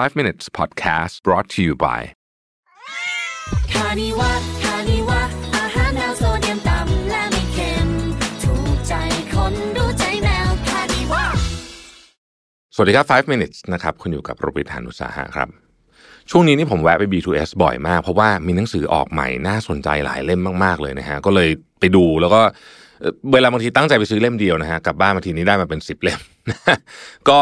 5 minutes podcast brought to you by คานิวะคานิวะอาหารแนวโซเดียมต่ำและไม่เค็ม ถูกใจคนดูใจแมวคานิวะสวัสดีครับ 5 minutes นะครับ คุณอยู่กับโรบิทานุสาหะครับ ช่วงนี้นี่ผมแวะไป B2S บ่อยมาก เพราะว่ามีหนังสือออกใหม่น่าสนใจหลายเล่มมาก ๆ เลยนะฮะ ก็เลยไปดูแล้วก็เอ่อเวลาบางทีตั้งใจไปซื้อเล่มเดียวนะฮะกลับบ้านบางทีนี้ได้มาเป็น10เล่ม ก็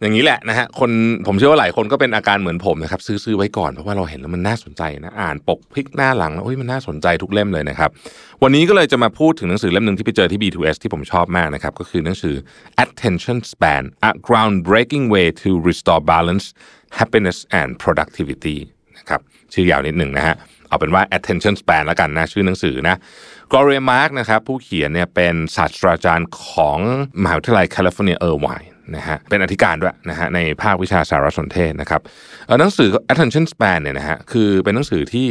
อย่างนี้แหละนะฮะคนผมเชื่อว่าหลายคนก็เป็นอาการเหมือนผมนะครับซื้อซื้อไว้ก่อนเพราะว่าเราเห็นแล้วมันน่าสนใจนะอ่านปกพลิกหน้าหลังแล้วอุ้ยมันน่าสนใจทุกเล่มเลยนะครับวันนี้ก็เลยจะมาพูดถึงหนังสือเล่มหนึ่งที่ไปเจอที่ B2S ที่ผมชอบมากนะครับก็คือหนังสือ Attention Span A Groundbreaking Way to Restore Balance Happiness and Productivity นะครับชื่อยาวนิดหนึ่งนะฮะเอาเป็นว่า attention span แล้วกันนะชื่อหนังสือนะกอเรมาร์กนะครับผู้เขียนเนี่ยเป็นศาสตราจารย์ของมหาวิทยาลัยแคลิฟอร์เนียเออร์ไวน์ นะฮะเป็นอธิการด้วยนะฮะในภาควิชาสารสนเทศนะครับเอ่อหนังสือ attention span เนี่ยนะฮะคือเป็นหนังสือที่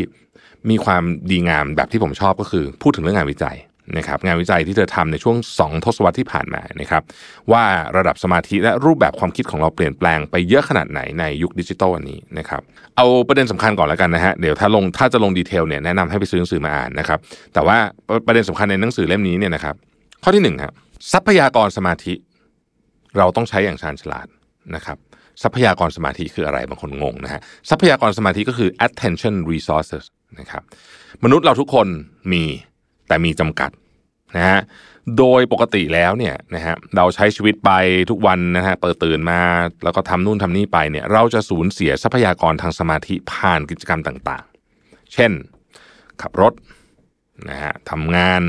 มีความดีงามแบบที่ผมชอบก็คือ พูดถึงเรื่องงานวิจัยนะครับงานวิจัยที่เธอทำในช่วง 2 ทศวรรษที่ผ่านมานะครับว่าระดับสมาธิและรูปแบบความคิดของเราเปลี่ยนแปลงไปเยอะขนาดไหนในยุคดิจิทัลอันนี้นะครับเอาประเด็นสำคัญก่อนแล้วกันนะฮะเดี๋ยวถ้าลงถ้าจะลง detail เนี่ยแนะนำให้ไปซื้อหนังสือมาอ่านนะครับแต่ว่าประเด็นสำคัญในหนังสือเล่มนี้เนี่ยนะครับข้อที่หนึ่งครับทรัพยากรสมาธิ เราต้องใช้อย่างชาญฉลาดนะครับทรัพยากรสมาธิคืออะไรบางคนงงนะฮะทรัพยากรสมาธิก็คือ attention resources นะครับมนุษย์เราทุกคนมีแต่มีจำกัดนะฮะโดยปกติแล้วเนี่ยนะฮะเราใช้ชีวิตไปทุกวันนะฮะเปิดตื่นมาแล้วก็ทำนู่นทำนี่ไปเนี่ยเราจะสูญเสียทรัพยากรทางสมาธิผ่านกิจกรรมต่างๆ เช่น ขับรถนะฮะทำงาน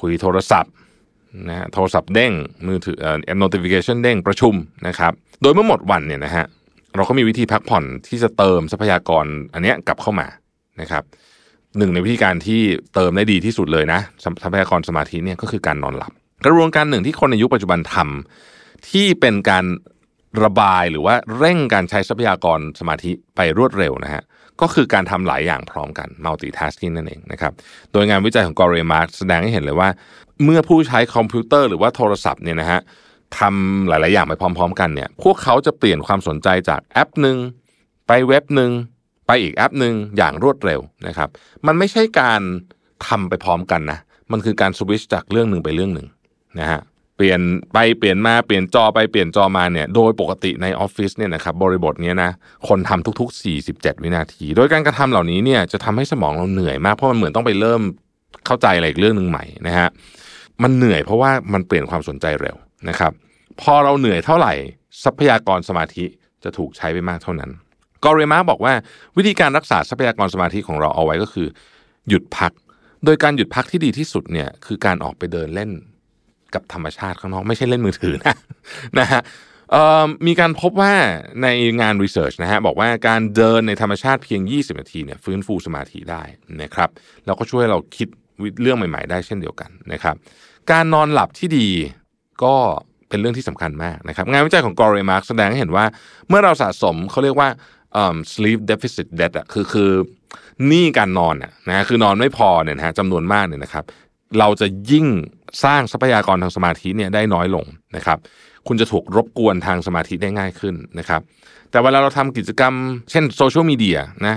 คุยโทรศัพท์ นะฮะโทรศัพท์เด้งมือถือเอ่อ notification เด้งประชุมนะครับ โดยเมื่อหมดวันเนี่ยนะฮะเราก็มีวิธีพักผ่อนที่จะเติมทรัพยากรอันเนี้ยกลับเข้ามานะครับหนึ่งในวิธีการที่เติมได้ดีที่สุดเลยนะทรัพยากรสมาธิเนี่ยก็คือการนอนหลับ กระบวนการหนึ่งที่คนในยุคปัจจุบันทำที่เป็นการระบายหรือว่าเร่งการใช้ทรัพยากรสมาธิไปรวดเร็วนะฮะก็คือการทำหลายอย่างพร้อมกัน multitasking นั่นเองนะครับ โดยงานวิจัยของกลอเรีย มาร์กแสดงให้เห็นเลยว่า เมื่อผู้ใช้คอมพิวเตอร์หรือว่าโทรศัพท์เนี่ยนะฮะทำหลาย ๆ อย่างไปพร้อม ๆ กันเนี่ย พวกเขาจะเปลี่ยนความสนใจจากแอปหนึ่งไปเว็บหนึ่งไปอีกแอปหนึ่งอย่างรวดเร็วนะครับ มันไม่ใช่การทำไปพร้อมกันนะ มันคือการสวิตชจากเรื่องหนึ่งไปเรื่องหนึ่งนะฮะ เปลี่ยนไปเปลี่ยนมาเปลี่ยนจอไปเปลี่ยนจอมาเนี่ย โดยปกติในออฟฟิศเนี่ยนะครับบริบทนี้นะคนทำทุก ๆ 47 วินาที โดยการกระทำเหล่านี้เนี่ยจะทำให้สมองเราเหนื่อยมากเพราะมันเหมือนต้องไปเริ่มเข้าใจอะไรอีกเรื่องหนึ่งใหม่นะฮะ มันเหนื่อยเพราะว่ามันเปลี่ยนความสนใจเร็วนะครับ พอเราเหนื่อยเท่าไหร่ ทรัพยากรสมาธิจะถูกใช้ไปมากเท่านั้นกอเรมาบอกว่าวิธีการรักษาทรัพยากรสมาธิของเราเอาไว้ก็คือ หยุดพัก โดยการหยุดพักที่ดีที่สุดเนี่ยคือการออกไปเดินเล่นกับธรรมชาติข้างนอกไม่ใช่เล่นมือถือนะนะฮะมีการพบว่าในงานรีเสิร์ชนะฮะบอกว่าการเดินในธรรมชาติเพียง 20 นาทีเนี่ยฟื้นฟูสมาธิได้นะครับแล้วก็ช่วยเราคิด เรื่องใหม่ ๆ ได้เช่นเดียวกันนะครับ การนอนหลับที่ดีก็เป็นเรื่องที่สำคัญมากนะครับ งานวิจัยของกอร์เรมาร์กแสดงให้เห็นว่าเมื่อเราสะสมเขาเรียกว่าอืม sleep deficit debt อะคือคือหนี้การนอนอะนะคือนอนไม่พอเนี่ยนะฮะจำนวนมากเนี่ยนะครับ เราจะยิ่งสร้างทรัพยากรทางสมาธิเนี่ยได้น้อยลงนะครับ คุณจะถูกรบกวนทางสมาธิได้ง่ายขึ้นนะครับ แต่เวลาเราทำกิจกรรม เช่นโซเชียลมีเดียนะ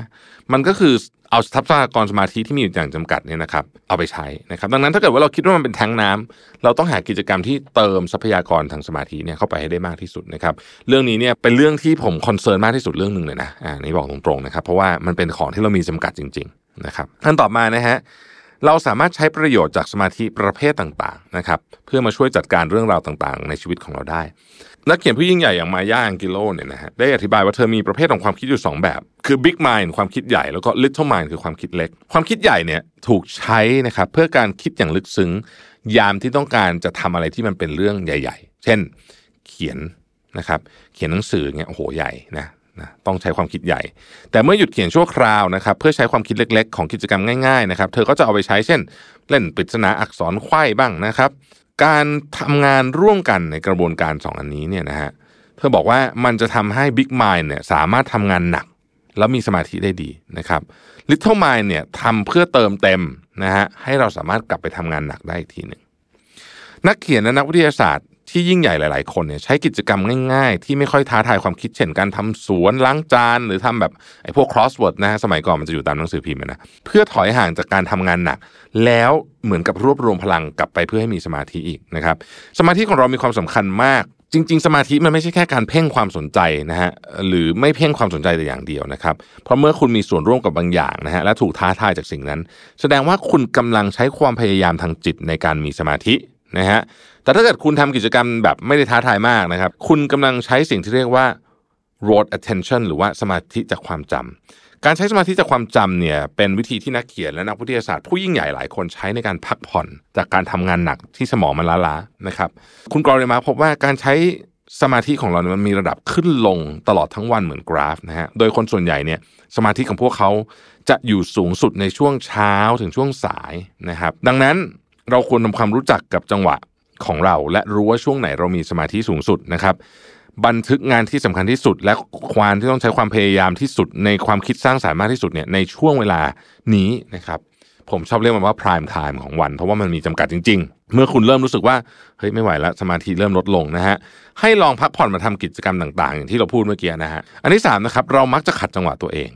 มันก็คือเอาทรัพยากรสมาธิที่มีอยู่อย่างจำกัดเนี่ยนะครับ เอาไปใช้นะครับ ดังนั้นถ้าเกิดว่าเราคิดว่ามันเป็นแทงน้ำเราต้องหากิจกรรมที่เติมทรัพยากรทางสมาธิเนี่ยเข้าไปให้ได้มากที่สุดนะครับ เรื่องนี้เนี่ยเป็นเรื่องที่ผมคอนเซิร์นมากที่สุดเรื่องหนึ่งเลยนะอ่านี่บอกตรงๆนะครับ เพราะว่ามันเป็นของที่เรามีจำกัดจริง ๆ นะครับขั้นต่อมานะฮะ เราสามารถใช้ประโยชน์จากสมาธิประเภทต่างๆนะครับเพื่อมาช่วยจัดการเรื่องราวต่างๆ ในชีวิตของเราได้ นักเขียนผู้ยิ่งใหญ่อย่างมาย่าอังกิโลเนี่ยนะฮะได้อธิบายว่าเธอมีประเภทของความคิดอยู่ 2 แบบ คือ big mind ความคิดใหญ่แล้วก็ little mind คือความคิดเล็ก ความคิดใหญ่เนี่ยถูกใช้นะครับเพื่อการคิดอย่างลึกซึ้ง ยามที่ต้องการจะทำอะไรที่มันเป็นเรื่องใหญ่ ๆ เช่น เขียนนะครับเขียนหนังสือเนี่ยโอ้โหใหญ่นะ นะต้องใช้ความคิดใหญ่ แต่เมื่อหยุดเขียนชั่วคราวนะครับเพื่อใช้ความคิดเล็ก ๆ ของกิจกรรมง่ายๆนะครับเธอก็จะเอาไปใช้เช่น เล่นปริศนาอักษรไขว้บ้างนะครับ การทำงานร่วมกันในกระบวนการสองอันนี้เนี่ยนะฮะเธอบอกว่ามันจะทำให้ Big Mind เนี่ยสามารถทำงานหนัก แล้วมีสมาธิได้ดีนะครับ Little Mind เนี่ยทำเพื่อเติมเต็มนะฮะให้เราสามารถกลับไปทำงานหนักได้อีกทีหนึ่งนักเขียนและนักวิทยาศาสตร์ ที่ยิ่งใหญ่หลาย ๆ คนเนี่ยใช้กิจกรรมง่าย ๆ ที่ไม่ค่อยท้าทายความคิดเช่นการทำสวนล้างจาน หรือทำแบบไอ้พวก crossword นะฮะสมัยก่อนมันจะอยู่ตามหนังสือพิมพ์นะเพื่อถอยห่างจากการทำงานหนัก แล้วเหมือนกับรวบรวมพลังกลับไปเพื่อให้มีสมาธิอีกนะครับสมาธิของเรามีความสำคัญมาก จริง ๆ สมาธิมันไม่ใช่แค่การเพ่งความสนใจนะฮะหรือไม่เพ่งความสนใจแต่อย่างเดียวนะครับเพราะเมื่อคุณมีส่วนร่วมกับบางอย่างนะฮะและถูกท้าทายจากสิ่งนั้น แสดงว่าคุณกำลังใช้ความพยายามทางจิตในการมีสมาธิ นะฮะแต่ถ้าเกิดคุณทำกิจกรรมแบบไม่ได้ท้าทายมากนะครับ คุณกำลังใช้สิ่งที่เรียกว่า rote attention หรือว่าสมาธิจากความจำการใช้สมาธิจากความจำเนี่ยเป็นวิธีที่นักเขียนและนักวิทยาศาสตร์ผู้ยิ่งใหญ่หลายคนใช้ในการพักผ่อน จากการทำงานหนักที่สมองมันล้าๆนะครับ คุณกรอเรมาพบว่าการใช้สมาธิของเราเนี่ยมันมีระดับขึ้นลงตลอดทั้งวันเหมือนกราฟนะฮะ โดยคนส่วนใหญ่เนี่ยสมาธิของพวกเขาจะอยู่สูงสุดในช่วงเช้าถึงช่วงสายนะครับ ดังนั้น เราควรทำความรู้จักกับจังหวะของเรา และรู้ว่าช่วงไหนเรามีสมาธิสูงสุดนะครับ บันทึกงานที่สำคัญที่สุด และความที่ต้องใช้ความพยายามที่สุดในความคิดสร้างสารรค์มากที่สุดเนี่ยในช่วงเวลานี้นะครับผมชอบเรียกมันว่า prime time ของวัน เพราะว่ามันมีจำกัดจริง ๆ เมื่อคุณเริ่มรู้สึกว่าเฮ้ยไม่ไหวแล้วสมาธิเริ่มลดลงนะฮะให้ลองพักผ่อนมาทำกิจกรรมต่างๆ อย่างที่เราพูดเมื่อกี้นะฮะอันที่3นะครับเรามักจะขัดจังหวะตัวเอง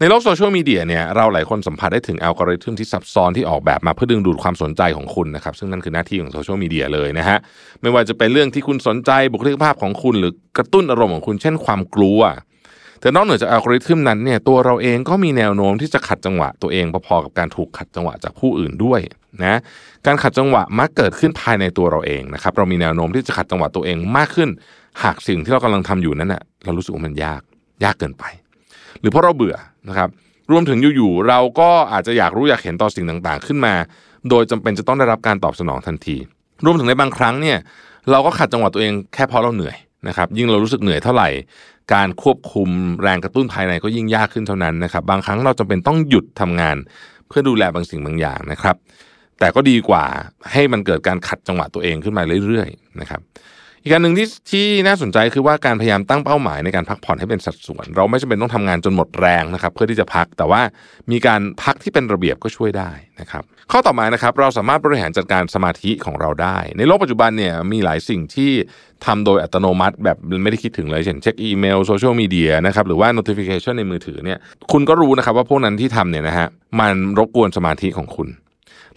ในโลกโซเชียลมีเดียเนี่ยเราหลายคนสัมผัสได้ถึงอัลกอริทึมที่ซับซ้อนที่ออกแบบมาเพื่อดึงดูดความสนใจของคุณนะครับซึ่งนั่นคือหน้าที่ของโซเชียลมีเดียเลยนะฮะไม่ว่าจะเป็นเรื่องที่คุณสนใจบุคลิกภาพของคุณ หรือกระตุ้นอารมณ์ของคุณเช่นความกลัวแต่นอกเหนือจากอัลกอริทึมนั้นเนี่ยตัวเราเองก็มีแนวโน้มที่จะขัดจังหวะตัวเองพอๆกับการถูกขัดจังหวะจากผู้อื่นด้วยนะการขัดจังหวะมักเกิดขึ้นภายในตัวเราเองนะครับเรามีแนวโน้มที่จะขัดจังหวะตัวเองมากขึ้น หากสิ่งที่เรากำลังทำอยู่นั้นน่ะเรารู้สึกว่ามันยากยากเกินไป หรือเพราะเราเบื่อ นะครับรวมถึงอยู่ๆเราก็อาจจะอยากรู้อยากเห็นต่อสิ่งต่างๆ ขึ้นมา โดยจำเป็นจะต้องได้รับการตอบสนองทันที รวมถึงในบางครั้งเนี่ยเราก็ขัดจังหวะตัวเองแค่เพราะเราเหนื่อยนะครับยิ่งเรารู้สึกเหนื่อยเท่าไหร่ การควบคุมแรงกระตุ้นภายในก็ยิ่งยากขึ้นเท่านั้นนะครับบางครั้งเราจำเป็นต้องหยุดทำงาน เพื่อดูแลบางสิ่งบางอย่างนะครับ แต่ก็ดีกว่าให้มันเกิดการขัดจังหวะตัวเองขึ้นมาเรื่อยๆนะครับ อีกการหนึ่งที่ที่น่าสนใจคือว่าการพยายามตั้งเป้าหมายในการพักผ่อนให้เป็นสัดส่วน เราไม่จำเป็นต้องทำงานจนหมดแรงนะครับ เพื่อที่จะพักแต่ว่ามีการพักที่เป็นระเบียบก็ช่วยได้นะครับ ข้อต่อมานะครับเราสามารถบริหารจัดการสมาธิของเราได้ ในโลกปัจจุบันเนี่ยมีหลายสิ่งที่ทำโดยอัตโนมัติ แบบไม่ได้คิดถึงเลยเช่นเช็คอีเมลโซเชียลมีเดียนะครับหรือว่า notification ในมือถือเนี่ยคุณก็รู้นะครับว่าพวกนั้นที่ทำเนี่ยนะฮะมันรบกวนสมาธิของคุณ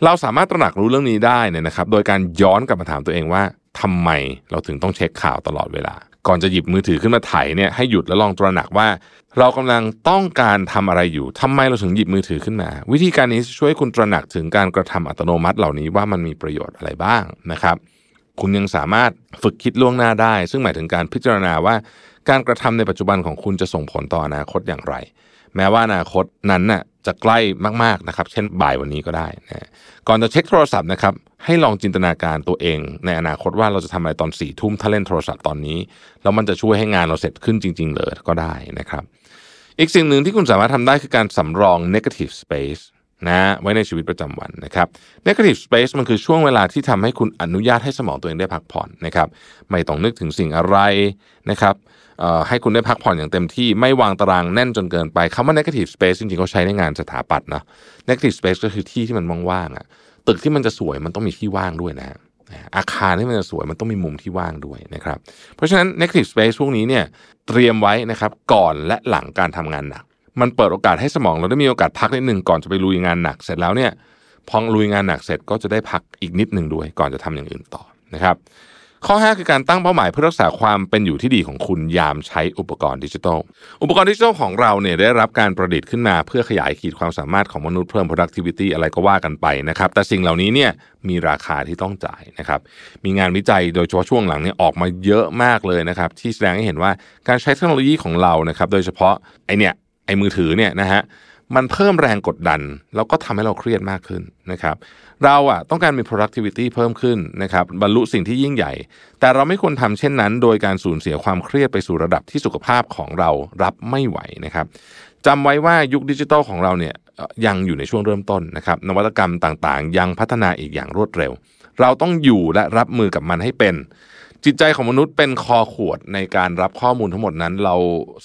เราสามารถตระหนักรู้เรื่องนี้ได้เนี่ยนะครับ โดยการย้อนกลับมาถามตัวเองว่า ทำไมเราถึงต้องเช็คข่าวตลอดเวลา ก่อนจะหยิบมือถือขึ้นมาถ่ายเนี่ยให้หยุดแล้วลองตระหนักว่า เรากำลังต้องการทำอะไรอยู่ทำไมเราถึงหยิบมือถือขึ้นมา วิธีการนี้ช่วยคุณตระหนักถึงการกระทำอัตโนมัติเหล่านี้ว่ามันมีประโยชน์อะไรบ้างนะครับ คุณยังสามารถฝึกคิดล่วงหน้าได้ ซึ่งหมายถึงการพิจารณาว่า การกระทำในปัจจุบันของคุณจะส่งผลต่ออนาคตอย่างไร แม้ว่าอนาคตนั้นน่ะจะใกล้มากๆนะครับ เช่นบ่ายวันนี้ก็ได้นะก่อนจะเช็คโทรศัพท์นะครับให้ลองจินตนาการตัวเอง ในอนาคตว่าเราจะทำอะไรตอนสี่ทุ่มถ้าเล่นโทรศัพท์ตอนนี้แล้วมันจะช่วยให้งานเราเสร็จขึ้นจริง ๆ เลยก็ได้นะครับ อีกสิ่งหนึ่งที่คุณสามารถทำได้คือการสำรอง negative space นะไว้ในชีวิตประจำวันนะครับ negative space มันคือช่วงเวลาที่ทำให้คุณอนุญาตให้สมองตัวเองได้พักผ่อนนะครับ ไม่ต้องนึกถึงสิ่งอะไรนะครับให้คุณได้พักผ่อนอย่างเต็มที่ไม่วางตารางแน่นจนเกินไปคำว่า negative space จริงๆเขาใช้ในงานสถาปัตย์นะ negative space ก็คือที่ที่มันว่างๆอะตึกที่มันจะสวยมันต้องมีที่ว่างด้วยนะอาคารที่มันจะสวยมันต้องมีมุมที่ว่างด้วยนะครับ เพราะฉะนั้น negative space พวกนี้เนี่ยเตรียมไว้นะครับก่อนและหลังการทำงานหนัก มันเปิดโอกาสให้สมองเราได้มีโอกาสพักนิดหนึ่งก่อนจะไปลุยงานหนักเสร็จแล้วเนี่ยพอลุยงานหนักเสร็จก็จะได้พักอีกนิดหนึ่งด้วย ก่อนจะทำอย่างอื่นต่อนะครับ ข้อ 5 คือการตั้งเป้าหมายเพื่อรักษาความเป็นอยู่ที่ดีของคุณยามใช้อุปกรณ์ดิจิทัล อุปกรณ์ดิจิทัลของเราเนี่ยได้รับการประดิษฐ์ขึ้นมา เพื่อขยายขีดความสามารถของมนุษย์เพิ่ม productivity อะไรก็ว่ากันไปนะครับ แต่สิ่งเหล่านี้เนี่ยมีราคาที่ต้องจ่ายนะครับ มีงานวิจัยโดยเฉพาะช่วงหลังเนี่ยออกมาเยอะมากเลยนะครับที่แสดงให้เห็นว่าการใช้เทคโนโลยีของเรานะครับโดยเฉพาะไอเนี่ย อ้มือถือเนี่ยนะฮะมันเพิ่มแรงกดดัน แล้วก็ทำให้เราเครียดมากขึ้นนะครับ เราอะต้องการมี productivity เพิ่มขึ้นนะครับบรรลุสิ่งที่ยิ่งใหญ่ แต่เราไม่ควรทำเช่นนั้น โดยการสูญเสียความเครียดไปสู่ระดับที่สุขภาพของเรารับไม่ไหวนะครับจำไว้ว่ายุคดิจิทัลของเราเนี่ยยังอยู่ในช่วงเริ่มต้นนะครับ นวัตกรรมต่างๆ ยังพัฒนาอีกอย่างรวดเร็ว เราต้องอยู่และรับมือกับมันให้เป็น จิตใจของมนุษย์เป็นคอขวดในการรับข้อมูลทั้งหมดนั้น เรา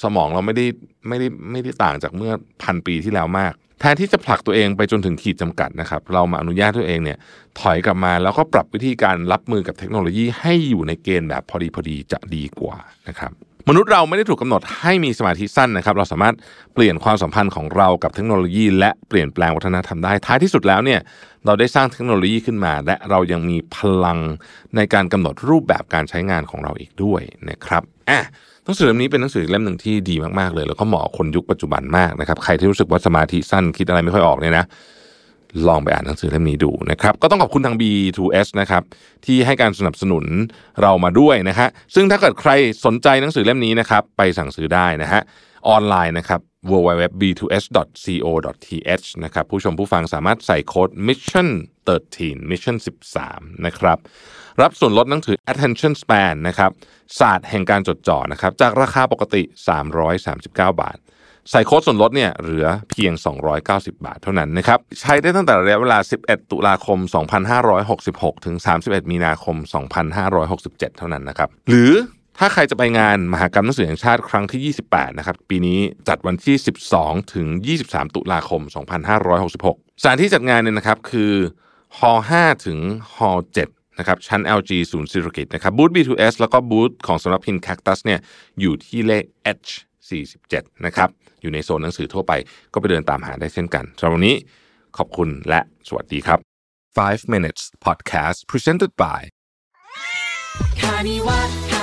สมองเราไม่ได้ไม่ได้ไม่ได้ต่างจากเมื่อพันปีที่แล้วมาก แทนที่จะผลักตัวเองไปจนถึงขีดจำกัดนะครับ เรามาอนุญาตตัวเองเนี่ยถอยกลับมาแล้วก็ปรับวิธีการรับมือกับเทคโนโลยีให้อยู่ในเกณฑ์แบบพอดีพอดีจะดีกว่านะครับ มนุษย์เราไม่ได้ถูกกำหนดให้มีสมาธิสั้นนะครับ เราสามารถเปลี่ยนความสัมพันธ์ของเรากับเทคโนโลยี และเปลี่ยนแปลงวัฒนธรรมได้ท้ายที่สุดแล้วเนี่ยเราได้สร้างเทคโนโลยีขึ้นมา และเรายังมีพลังในการกำหนดรูปแบบการใช้งานของเราอีกด้วยนะครับอะหนังสือเล่มนี้เป็นหนังสือเล่มหนึ่งที่ดีมากๆเลย แล้วก็เหมาะคนยุคปัจจุบันมากนะครับใครที่รู้สึกว่าสมาธิสั้นคิดอะไรไม่ค่อยออกเนี่ยนะ ลองไปอ่านหนังสือเล่มนี้ดูนะครับ ก็ต้องขอบคุณทาง B2S นะครับที่ให้การสนับสนุนเรามาด้วยนะฮะซึ่งถ้าเกิดใครสนใจหนังสือเล่มนี้นะครับไปสั่งซื้อได้นะฮะออนไลน์นะครับ www.b2s.co.th นะครับผู้ชมผู้ฟังสามารถใส่โค้ด mission 13 mission 13 นะครับ รับส่วนลดหนังสือ attention span นะครับศาสตร์แห่งการจดจ่อนะครับจากราคาปกติ 339 บาท ใส่โค้ดส่วนลดเนี่ยเหลือเพียง 290 บาทเท่านั้นนะครับใช้ได้ตั้งแต่ระยะเวลา 11 ตุลาคม 2566 ถึง 31 มีนาคม 2567 เท่านั้นนะครับหรือถ้าใครจะไปงานมหากรรมหนังสือแห่งชาติครั้งที่ 28 นะครับ ปีนี้จัดวันที่ 12 ถึง 23 ตุลาคม 2566 สถานที่จัดงานเนี่ยนะครับคือฮอล5ถึงฮอล7นะครับ ชั้น LG ศูนย์ศิริกิตนะครับ บูธ B2S แล้วก็บูธของสำนักพิมพ์ Cactus เนี่ยอยู่ที่เลข H 47 นะครับ อยู่ในโซนหนังสือทั่วไปก็ไปเดินตามหาได้เช่นกันสำหรับวันนี้ขอบคุณและสวัสดีครับ 5 minutes podcast presented by คานิวะค